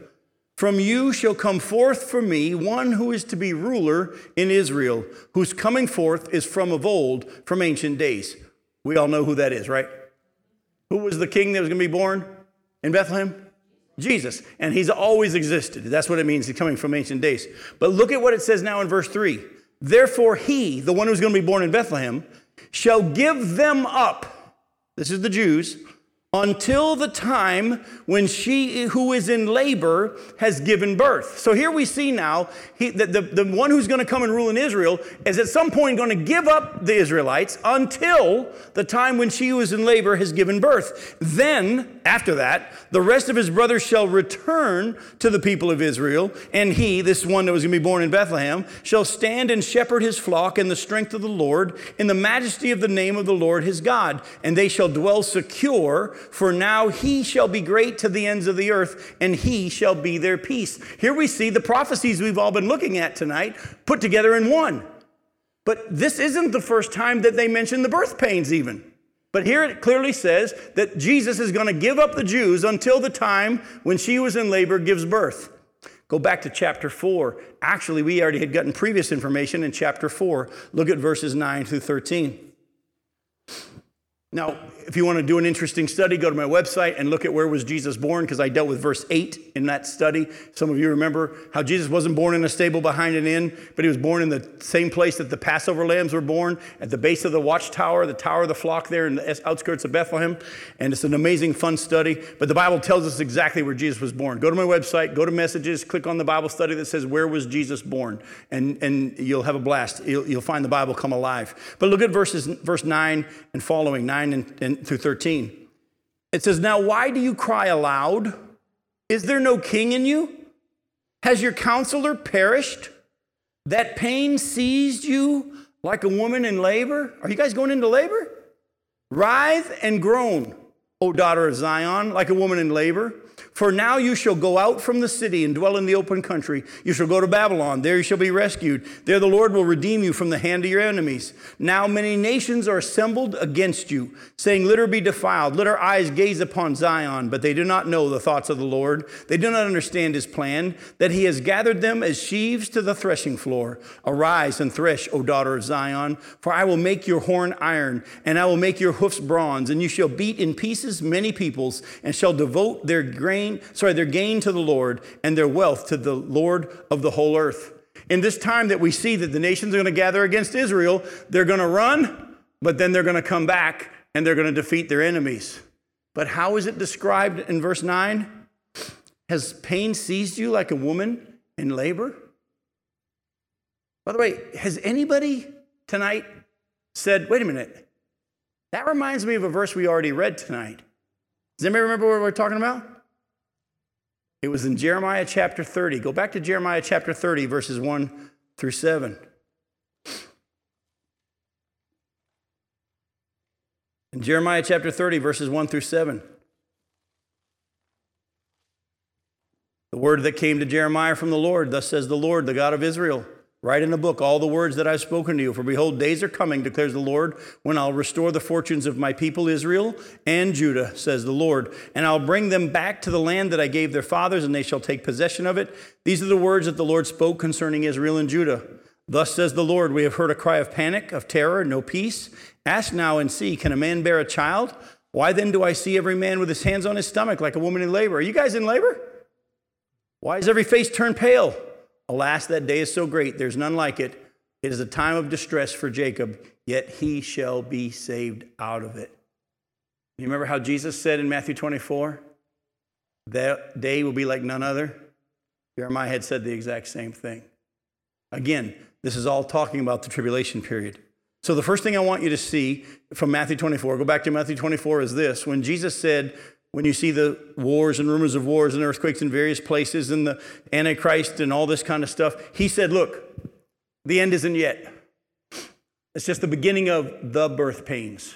from you shall come forth for me one who is to be ruler in Israel, whose coming forth is from of old, from ancient days. We all know who that is, right? Who was the king that was going to be born in Bethlehem? Jesus, and he's always existed. That's what it means, he's coming from ancient days. But look at what it says now in verse 3. Therefore, he, the one who's going to be born in Bethlehem, shall give them up. This is the Jews until the time when she who is in labor has given birth. So here we see now he, the, the, the one who's going to come and rule in Israel is at some point going to give up the Israelites until the time when she who is in labor has given birth. Then, after that, the rest of his brothers shall return to the people of Israel, and he, this one that was going to be born in Bethlehem, shall stand and shepherd his flock in the strength of the Lord, in the majesty of the name of the Lord his God, and they shall dwell secure for now he shall be great to the ends of the earth, and he shall be their peace. Here we see the prophecies we've all been looking at tonight put together in one. But this isn't the first time that they mention the birth pains, even. But here it clearly says that Jesus is going to give up the Jews until the time when she was in labor gives birth. Go back to chapter 4. Actually, we already had gotten previous information in chapter 4. Look at verses 9 through 13. Now, if you want to do an interesting study, go to my website and look at where was Jesus born, because I dealt with verse 8 in that study. Some of you remember how Jesus wasn't born in a stable behind an inn, but he was born in the same place that the Passover lambs were born, at the base of the watchtower, the tower of the flock there in the outskirts of Bethlehem. And it's an amazing, fun study. But the Bible tells us exactly where Jesus was born. Go to my website, go to messages, click on the Bible study that says, Where was Jesus born? And, and you'll have a blast. You'll, you'll find the Bible come alive. But look at verses, verse 9 and following, 9 and, and through 13. It says, Now why do you cry aloud? Is there no king in you? Has your counselor perished? That pain seized you like a woman in labor? Are you guys going into labor? Writhe and groan, O daughter of Zion, like a woman in labor. For now you shall go out from the city and dwell in the open country. You shall go to Babylon. There you shall be rescued. There the Lord will redeem you from the hand of your enemies. Now many nations are assembled against you, saying, Let her be defiled. Let her eyes gaze upon Zion. But they do not know the thoughts of the Lord. They do not understand his plan, that he has gathered them as sheaves to the threshing floor. Arise and thresh, O daughter of Zion, for I will make your horn iron, and I will make your hoofs bronze, and you shall beat in pieces many peoples, and shall devote their grain gain, sorry, their gain to the Lord and their wealth to the Lord of the whole earth. In this time that we see that the nations are going to gather against Israel, they're going to run, but then they're going to come back and they're going to defeat their enemies. But how is it described in verse 9? Has pain seized you like a woman in labor? By the way, has anybody tonight said, wait a minute, that reminds me of a verse we already read tonight? Does anybody remember what we're talking about? It was in Jeremiah chapter 30. Go back to Jeremiah chapter 30, verses 1 through 7. In Jeremiah chapter 30, verses 1 through 7. The word that came to Jeremiah from the Lord, thus says the Lord, the God of Israel. Write in a book all the words that I've spoken to you. For behold, days are coming, declares the Lord, when I'll restore the fortunes of my people Israel and Judah, says the Lord. And I'll bring them back to the land that I gave their fathers, and they shall take possession of it. These are the words that the Lord spoke concerning Israel and Judah. Thus says the Lord, we have heard a cry of panic, of terror, no peace. Ask now and see, can a man bear a child? Why then do I see every man with his hands on his stomach like a woman in labor? Are you guys in labor? Why is every face turned pale? Alas, that day is so great, there's none like it. It is a time of distress for Jacob, yet he shall be saved out of it. You remember how Jesus said in Matthew 24, that day will be like none other? Jeremiah had said the exact same thing. Again, this is all talking about the tribulation period. So, the first thing I want you to see from Matthew 24, go back to Matthew 24, is this. When Jesus said, when you see the wars and rumors of wars and earthquakes in various places and the Antichrist and all this kind of stuff, he said, Look, the end isn't yet. It's just the beginning of the birth pains.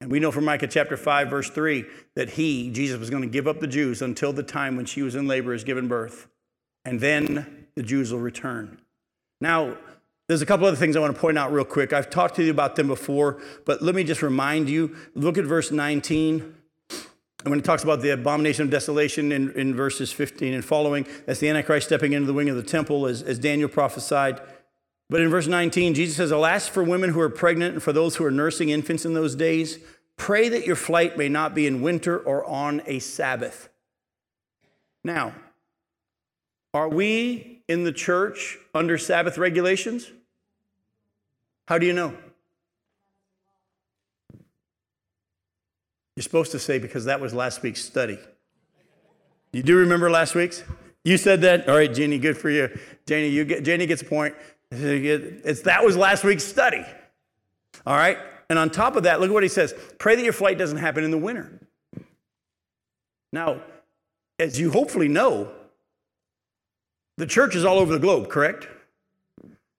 And we know from Micah chapter 5, verse 3, that he, Jesus, was going to give up the Jews until the time when she was in labor is given birth. And then the Jews will return. Now, there's a couple other things I want to point out real quick. I've talked to you about them before, but let me just remind you. Look at verse 19. And when it talks about the abomination of desolation in, in verses 15 and following, that's the Antichrist stepping into the wing of the temple, as, as Daniel prophesied. But in verse 19, Jesus says, Alas for women who are pregnant and for those who are nursing infants in those days, pray that your flight may not be in winter or on a Sabbath. Now, are we in the church under Sabbath regulations? How do you know? You're supposed to say because that was last week's study. You do remember last week's? You said that? All right, Jenny, good for you. Jenny, you get, Jenny gets a point. It's, that was last week's study. All right? And on top of that, look at what he says pray that your flight doesn't happen in the winter. Now, as you hopefully know, the church is all over the globe, correct?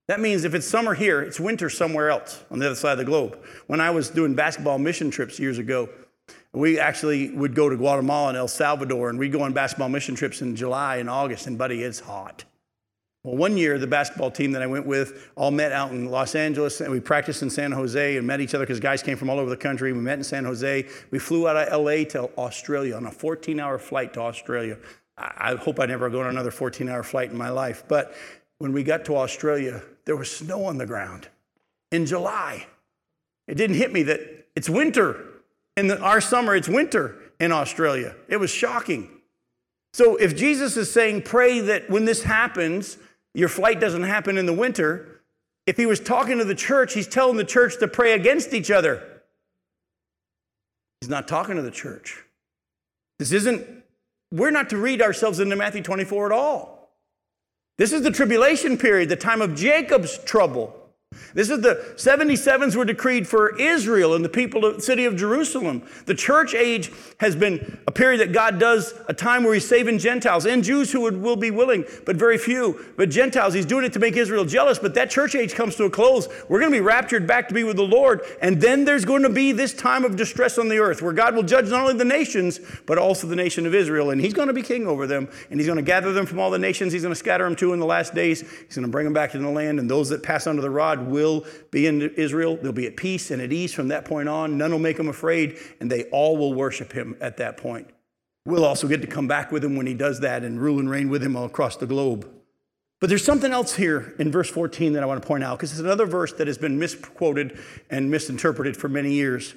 That means if it's summer here, it's winter somewhere else on the other side of the globe. When I was doing basketball mission trips years ago, we actually would go to Guatemala and El Salvador, and we'd go on basketball mission trips in July and August, and buddy, it's hot. Well, one year, the basketball team that I went with all met out in Los Angeles, and we practiced in San Jose and met each other because guys came from all over the country. We met in San Jose. We flew out of LA to Australia on a 14 hour flight to Australia. I hope I never go on another 14 hour flight in my life. But when we got to Australia, there was snow on the ground in July. It didn't hit me that it's winter in the, our summer, it's winter in Australia. It was shocking. So if Jesus is saying, pray that when this happens, your flight doesn't happen in the winter, if he was talking to the church, he's telling the church to pray against each other. He's not talking to the church. This isn't, we're not to read ourselves into Matthew 24 at all. This is the tribulation period, the time of Jacob's trouble. This is the 77s were decreed for Israel and the people of the city of Jerusalem. The church age has been a period that God does a time where he's saving Gentiles and Jews who would, will be willing, but very few. But Gentiles, he's doing it to make Israel jealous. But that church age comes to a close. We're going to be raptured back to be with the Lord. And then there's going to be this time of distress on the earth where God will judge not only the nations, but also the nation of Israel. And he's going to be king over them. And he's going to gather them from all the nations. He's going to scatter them too in the last days. He's going to bring them back to the land. And those that pass under the rod will be in Israel. They'll be at peace and at ease from that point on. None will make them afraid. And they all will worship him at that point. We'll also get to come back with him when he does that and rule and reign with him all across the globe. But there's something else here in verse 14 that I want to point out because it's another verse that has been misquoted and misinterpreted for many years.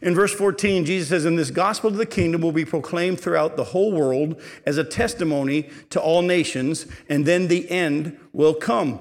In verse 14, Jesus says, And this gospel of the kingdom will be proclaimed throughout the whole world as a testimony to all nations, and then the end will come.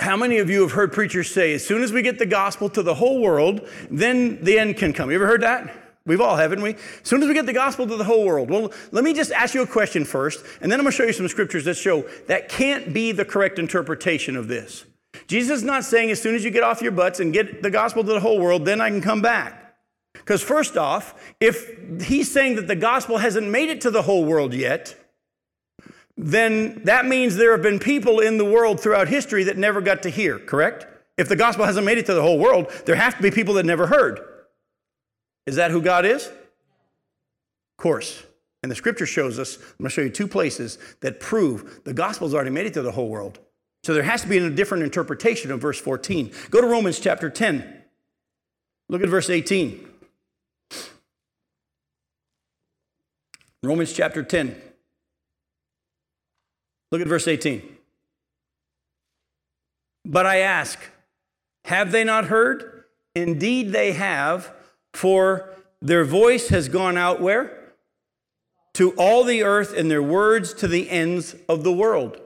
How many of you have heard preachers say, as soon as we get the gospel to the whole world, then the end can come? You ever heard that? We've all, haven't we? As soon as we get the gospel to the whole world. Well, let me just ask you a question first, and then I'm going to show you some scriptures that show that can't be the correct interpretation of this. Jesus is not saying as soon as you get off your butts and get the gospel to the whole world, then I can come back. Because, first off, if he's saying that the gospel hasn't made it to the whole world yet, then that means there have been people in the world throughout history that never got to hear, correct? If the gospel hasn't made it to the whole world, there have to be people that never heard. Is that who God is? Of course. And the scripture shows us, I'm going to show you two places that prove the gospel's already made it to the whole world. So there has to be a different interpretation of verse 14. Go to Romans chapter 10. Look at verse 18. Romans chapter 10. Look at verse 18. But I ask, have they not heard? Indeed, they have for their voice has gone out where? To all the earth, and their words to the ends of the world.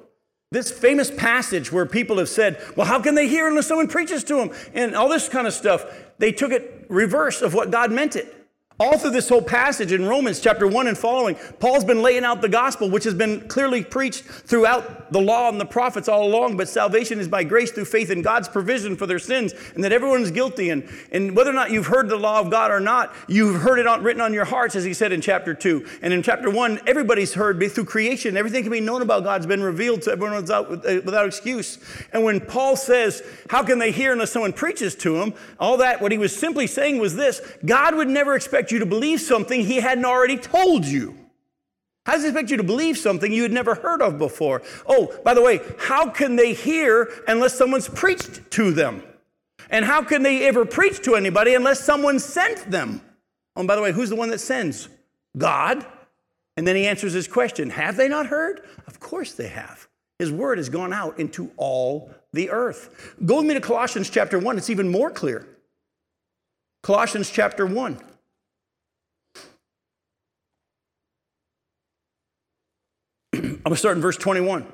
This famous passage where people have said, well, how can they hear unless someone preaches to them? And all this kind of stuff, they took it reverse of what God meant it. All through this whole passage in Romans chapter 1 and following, Paul's been laying out the gospel, which has been clearly preached throughout the law and the prophets all along. But salvation is by grace through faith in God's provision for their sins, and that everyone is guilty. And, and whether or not you've heard the law of God or not, you've heard it on, written on your hearts, as he said in chapter 2. And in chapter 1, everybody's heard through creation. Everything can be known about God's been revealed to everyone without, uh, without excuse. And when Paul says, How can they hear unless someone preaches to them? All that, what he was simply saying was this God would never expect expect you to believe something he hadn't already told you? How does he expect you to believe something you had never heard of before? Oh, by the way, how can they hear unless someone's preached to them? And how can they ever preach to anybody unless someone sent them? Oh, and by the way, who's the one that sends? God. And then he answers his question Have they not heard? Of course they have. His word has gone out into all the earth. Go with me to Colossians chapter 1. It's even more clear. Colossians chapter 1. I'm going to start in verse 21.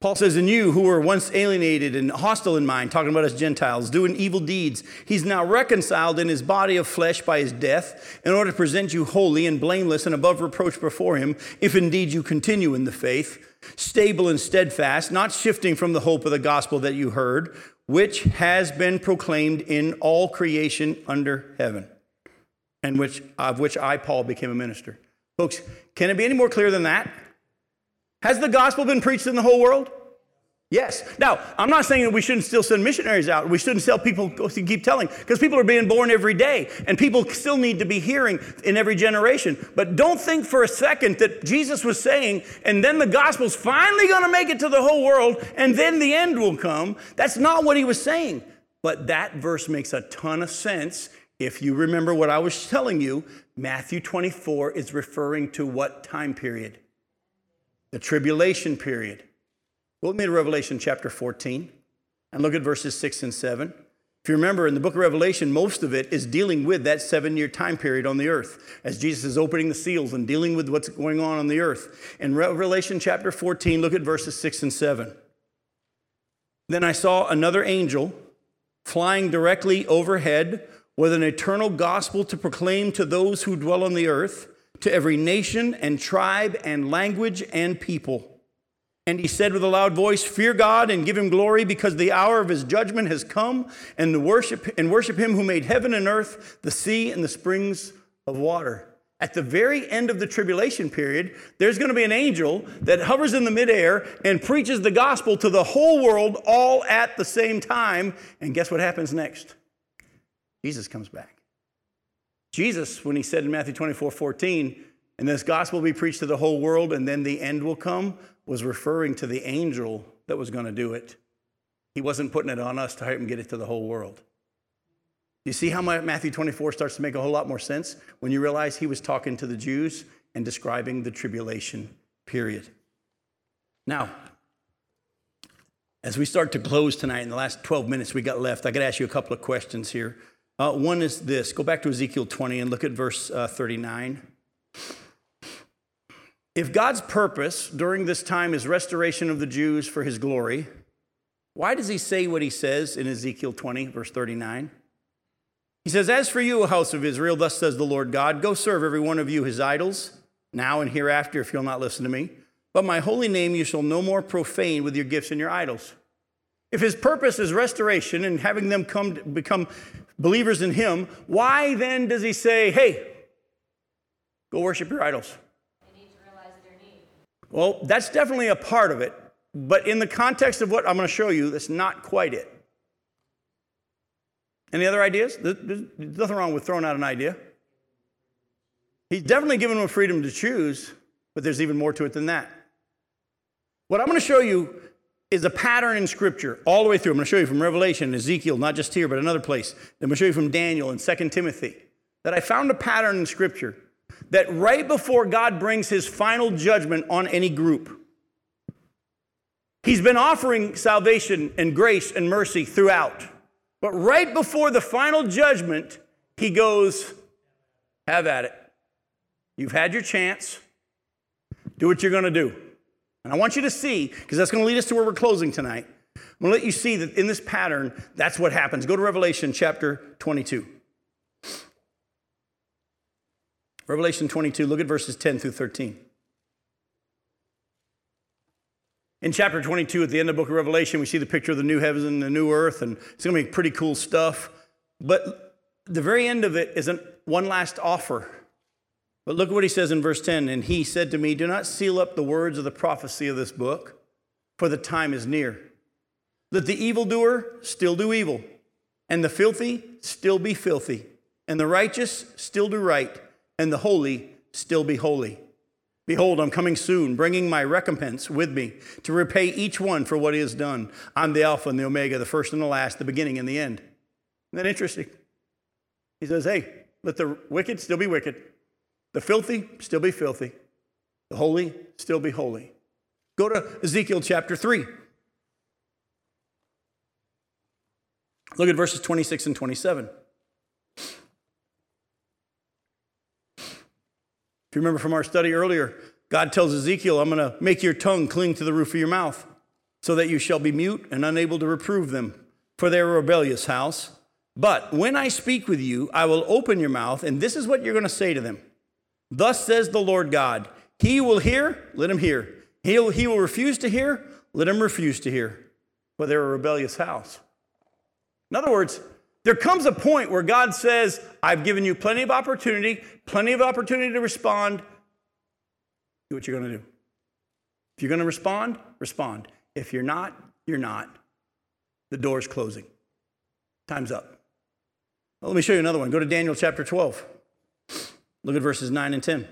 Paul says, And you who were once alienated and hostile in mind, talking about us Gentiles, doing evil deeds, he's now reconciled in his body of flesh by his death, in order to present you holy and blameless and above reproach before him, if indeed you continue in the faith, stable and steadfast, not shifting from the hope of the gospel that you heard, which has been proclaimed in all creation under heaven, and which, of which I, Paul, became a minister. Folks, can it be any more clear than that? Has the gospel been preached in the whole world? Yes. Now, I'm not saying that we shouldn't still send missionaries out. We shouldn't tell people to keep telling, because people are being born every day, and people still need to be hearing in every generation. But don't think for a second that Jesus was saying, and then the gospel's finally going to make it to the whole world, and then the end will come. That's not what he was saying. But that verse makes a ton of sense if you remember what I was telling you, Matthew 24 is referring to what time period? The tribulation period. Go with me to Revelation chapter 14 and look at verses 6 and 7. If you remember in the book of Revelation, most of it is dealing with that seven year time period on the earth as Jesus is opening the seals and dealing with what's going on on the earth. In Revelation chapter 14, look at verses 6 and 7. Then I saw another angel flying directly overhead with an eternal gospel to proclaim to those who dwell on the earth, to every nation and tribe and language and people. And he said with a loud voice, Fear God and give him glory, because the hour of his judgment has come, and worship and worship him who made heaven and earth, the sea and the springs of water. At the very end of the tribulation period, there's going to be an angel that hovers in the midair and preaches the gospel to the whole world all at the same time. And guess what happens next? Jesus comes back. Jesus, when he said in Matthew 24 14, and this gospel will be preached to the whole world, and then the end will come, was referring to the angel that was going to do it. He wasn't putting it on us to help him get it to the whole world. You see how Matthew 24 starts to make a whole lot more sense when you realize he was talking to the Jews and describing the tribulation period. Now, as we start to close tonight, in the last 12 minutes we got left, I got to ask you a couple of questions here. Uh, one is this go back to Ezekiel 20 and look at verse uh, 39. If God's purpose during this time is restoration of the Jews for his glory, why does he say what he says in Ezekiel 20, verse 39? He says, As for you, house of Israel, thus says the Lord God, go serve every one of you his idols, now and hereafter, if you'll not listen to me. But my holy name you shall no more profane with your gifts and your idols. If his purpose is restoration and having them come become believers in him, why then does he say, Hey, go worship your idols? Well, that's definitely a part of it, but in the context of what I'm going to show you, that's not quite it. Any other ideas? There's nothing wrong with throwing out an idea. He's definitely given them freedom to choose, but there's even more to it than that. What I'm going to show you is a pattern in Scripture all the way through. I'm going to show you from Revelation, Ezekiel, not just here, but another place. I'm going to show you from Daniel and 2 Timothy that I found a pattern in Scripture that right before God brings his final judgment on any group, he's been offering salvation and grace and mercy throughout. But right before the final judgment, he goes, Have at it. You've had your chance. Do what you're going to do. And I want you to see, because that's going to lead us to where we're closing tonight. I'm going to let you see that in this pattern, that's what happens. Go to Revelation chapter 22. Revelation 22, look at verses 10 through 13. In chapter 22, at the end of the book of Revelation, we see the picture of the new heavens and the new earth, and it's going to be pretty cool stuff. But the very end of it isn't one last offer. But look at what he says in verse 10. And he said to me, Do not seal up the words of the prophecy of this book, for the time is near. Let the evildoer still do evil, and the filthy still be filthy, and the righteous still do right and the holy still be holy. Behold, I'm coming soon, bringing my recompense with me to repay each one for what he has done. I'm the Alpha and the Omega, the first and the last, the beginning and the end. Isn't that interesting? He says, Hey, let the wicked still be wicked, the filthy still be filthy, the holy still be holy. Go to Ezekiel chapter 3. Look at verses 26 and 27. If you remember from our study earlier, God tells Ezekiel, I'm going to make your tongue cling to the roof of your mouth, so that you shall be mute and unable to reprove them, for a rebellious house. But when I speak with you, I will open your mouth, and this is what you're going to say to them. Thus says the Lord God He will hear, let him hear. He'll, he will refuse to hear, let him refuse to hear, for they're a rebellious house. In other words, there comes a point where God says, I've given you plenty of opportunity, plenty of opportunity to respond. Do what you're going to do. If you're going to respond, respond. If you're not, you're not. The door's closing. Time's up. Well, let me show you another one. Go to Daniel chapter 12. Look at verses 9 and 10.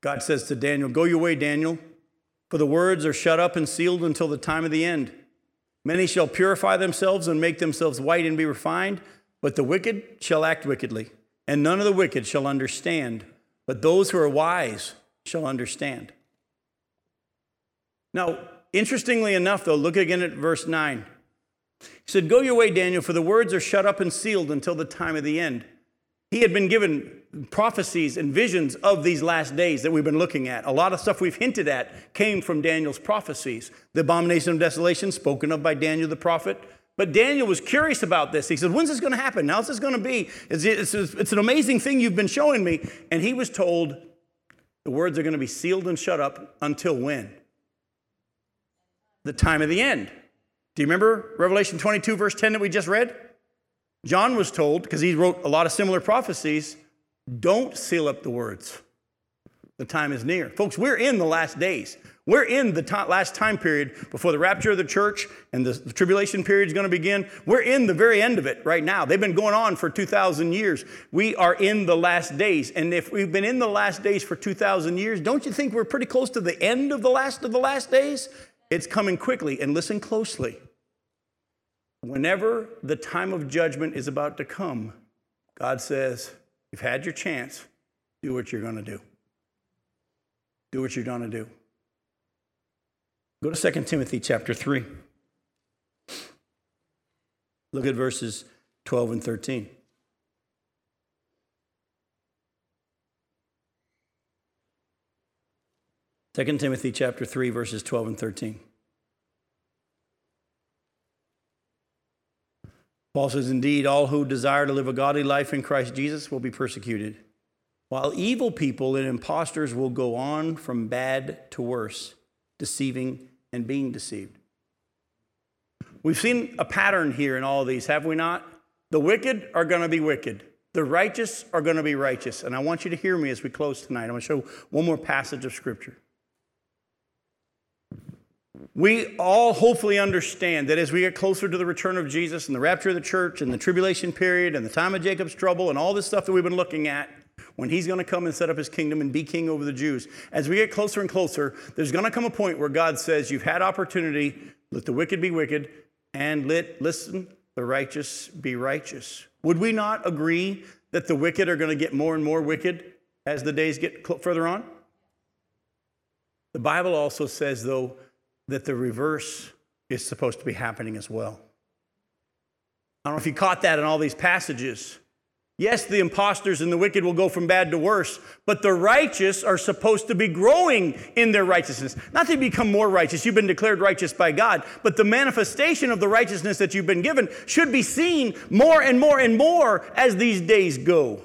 God says to Daniel, Go your way, Daniel, for the words are shut up and sealed until the time of the end. Many shall purify themselves and make themselves white and be refined, but the wicked shall act wickedly, and none of the wicked shall understand, but those who are wise shall understand. Now, interestingly enough, though, look again at verse 9. He said, Go your way, Daniel, for the words are shut up and sealed until the time of the end. He had been given prophecies and visions of these last days that we've been looking at. A lot of stuff we've hinted at came from Daniel's prophecies. The abomination of desolation, spoken of by Daniel the prophet, But Daniel was curious about this. He said, When's this going to happen? How's this going to be? It's, it's, it's, an amazing thing you've been showing me. And he was told the words are going to be sealed and shut up until when? The time of the end. Do you remember Revelation 22, verse 10 that we just read? John was told, because he wrote a lot of similar prophecies, don't seal up the words. The time is near. Folks, we're in the last days. We're in the last time period before the rapture of the church and the, the tribulation period is going to begin. We're in the very end of it right now. They've been going on for 2,000 years. We are in the last days. And if we've been in the last days for 2,000 years, don't you think we're pretty close to the end of the last of the last days? It's coming quickly. And listen closely. Whenever the time of judgment is about to come, God says, You've had your chance, do what you're going to do. Do what you're going to do. Go to 2 Timothy chapter 3. Look at verses 12 and 13. Second Timothy chapter 3 verses 12 and 13. Paul says, Indeed, all who desire to live a godly life in Christ Jesus will be persecuted, while evil people and impostors will go on from bad to worse, deceiving and being deceived. We've seen a pattern here in all of these, have we not? The wicked are going to be wicked. The righteous are going to be righteous. And I want you to hear me as we close tonight. I'm going to show one more passage of Scripture. We all hopefully understand that as we get closer to the return of Jesus and the rapture of the church and the tribulation period and the time of Jacob's trouble and all this stuff that we've been looking at, when he's going to come and set up his kingdom and be king over the Jews. As we get closer and closer, there's going to come a point where God says, You've had opportunity, let the wicked be wicked, and let, listen, the righteous be righteous. Would we not agree that the wicked are going to get more and more wicked as the days get further on? The Bible also says, though, that the reverse is supposed to be happening as well. I don't know if you caught that in all these passages. Yes, the impostors and the wicked will go from bad to worse, but the righteous are supposed to be growing in their righteousness. Not to become more righteous, you've been declared righteous by God, but the manifestation of the righteousness that you've been given should be seen more and more and more as these days go.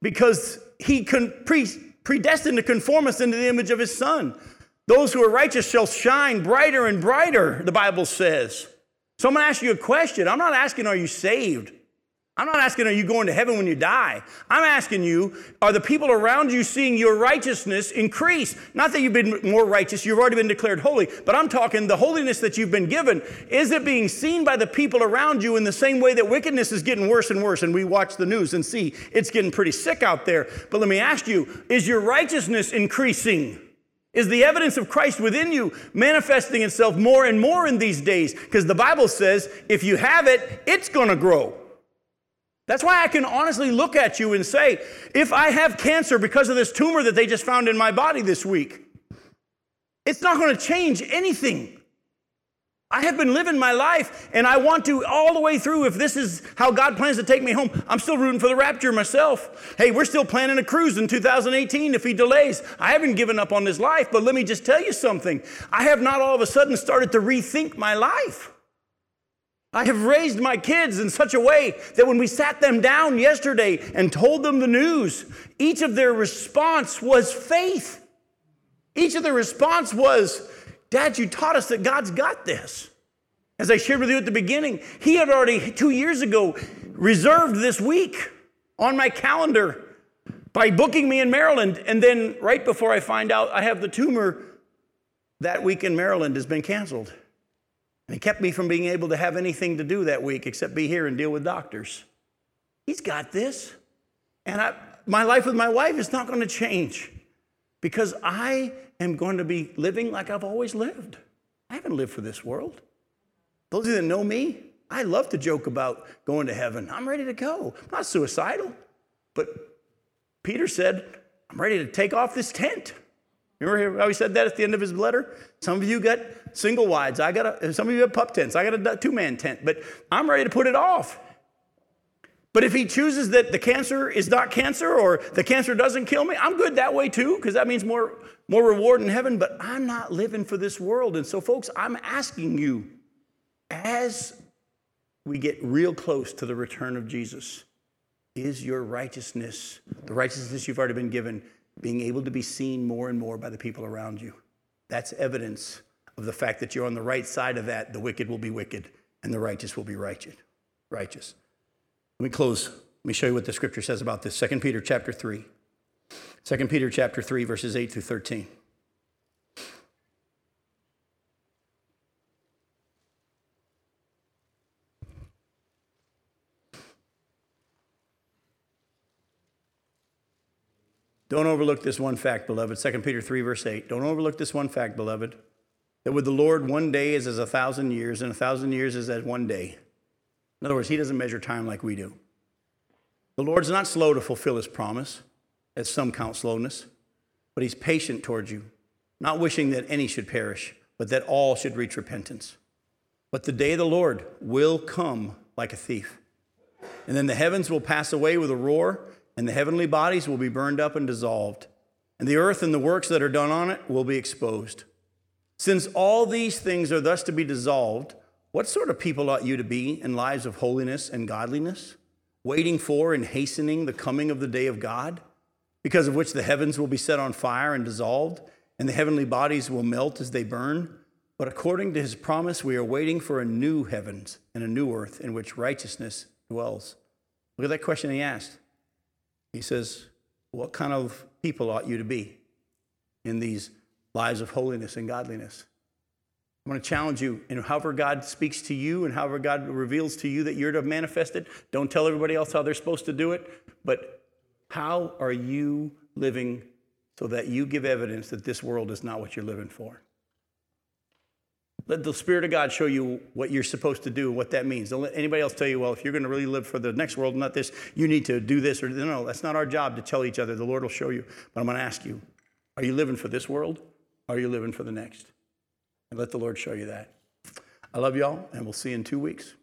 Because He predestined to conform us into the image of His Son. Those who are righteous shall shine brighter and brighter, the Bible says. So I'm going to ask you a question. I'm not asking, are you saved? I'm not asking, are you going to heaven when you die? I'm asking you, are the people around you seeing your righteousness increase? Not that you've been more righteous, you've already been declared holy, but I'm talking the holiness that you've been given. Is it being seen by the people around you in the same way that wickedness is getting worse and worse? And we watch the news and see it's getting pretty sick out there. But let me ask you, is your righteousness increasing? Is the evidence of Christ within you manifesting itself more and more in these days? Because the Bible says if you have it, it's going to grow. That's why I can honestly look at you and say, if I have cancer because of this tumor that they just found in my body this week, it's not going to change anything. I have been living my life and I want to all the way through. If this is how God plans to take me home, I'm still rooting for the rapture myself. Hey, we're still planning a cruise in 2018 if He delays. I haven't given up on this life, but let me just tell you something. I have not all of a sudden started to rethink my life. I have raised my kids in such a way that when we sat them down yesterday and told them the news, each of their response was faith. Each of their response was, Dad, you taught us that God's got this. As I shared with you at the beginning, He had already two years ago reserved this week on my calendar by booking me in Maryland. And then right before I find out I have the tumor, that week in Maryland has been canceled. And he kept me from being able to have anything to do that week except be here and deal with doctors. He's got this. And I, my life with my wife is not going to change because I am going to be living like I've always lived. I haven't lived for this world. Those of you that know me, I love to joke about going to heaven. I'm ready to go. I'm not suicidal. But Peter said, I'm ready to take off this tent. Remember how he said that at the end of his letter? Some of you got single wides. I got a, some of you have pup tents. I got a two man tent, but I'm ready to put it off. But if he chooses that the cancer is not cancer or the cancer doesn't kill me, I'm good that way too, because that means more, more reward in heaven. But I'm not living for this world. And so, folks, I'm asking you, as we get real close to the return of Jesus is your righteousness, the righteousness you've already been given, being able to be seen more and more by the people around you. That's evidence of the fact that you're on the right side of that. The wicked will be wicked, and the righteous will be righteous. Righteous. Let me close. Let me show you what the scripture says about this. 2 Peter chapter 3. 2 Peter chapter 3, verses 8 through 13. Don't overlook this one fact, beloved. 2 Peter 3, verse 8. Don't overlook this one fact, beloved, that with the Lord, one day is as a thousand years, and a thousand years is as one day. In other words, He doesn't measure time like we do. The Lord's not slow to fulfill His promise, as some count slowness, but He's patient towards you, not wishing that any should perish, but that all should reach repentance. But the day of the Lord will come like a thief. And then the heavens will pass away with a roar and the heavenly bodies will be burned up and dissolved, and the earth and the works that are done on it will be exposed. Since all these things are thus to be dissolved, what sort of people ought you to be in lives of holiness and godliness, waiting for and hastening the coming of the day of God, because of which the heavens will be set on fire and dissolved, and the heavenly bodies will melt as they burn? But according to his promise, we are waiting for a new heavens and a new earth in which righteousness dwells. Look at that question he asked. He says, What kind of people ought you to be in these lives of holiness and godliness? I'm going to challenge you in however God speaks to you and however God reveals to you that you're to manifest it. Don't tell everybody else how they're supposed to do it, but how are you living so that you give evidence that this world is not what you're living for? Let the Spirit of God show you what you're supposed to do and what that means. Don't let anybody else tell you, well, if you're going to really live for the next world, not this, you need to do this or no. That's not our job to tell each other. The Lord will show you. But I'm going to ask you, are you living for this world? Or are you living for the next? And let the Lord show you that. I love y'all, and we'll see you in two weeks.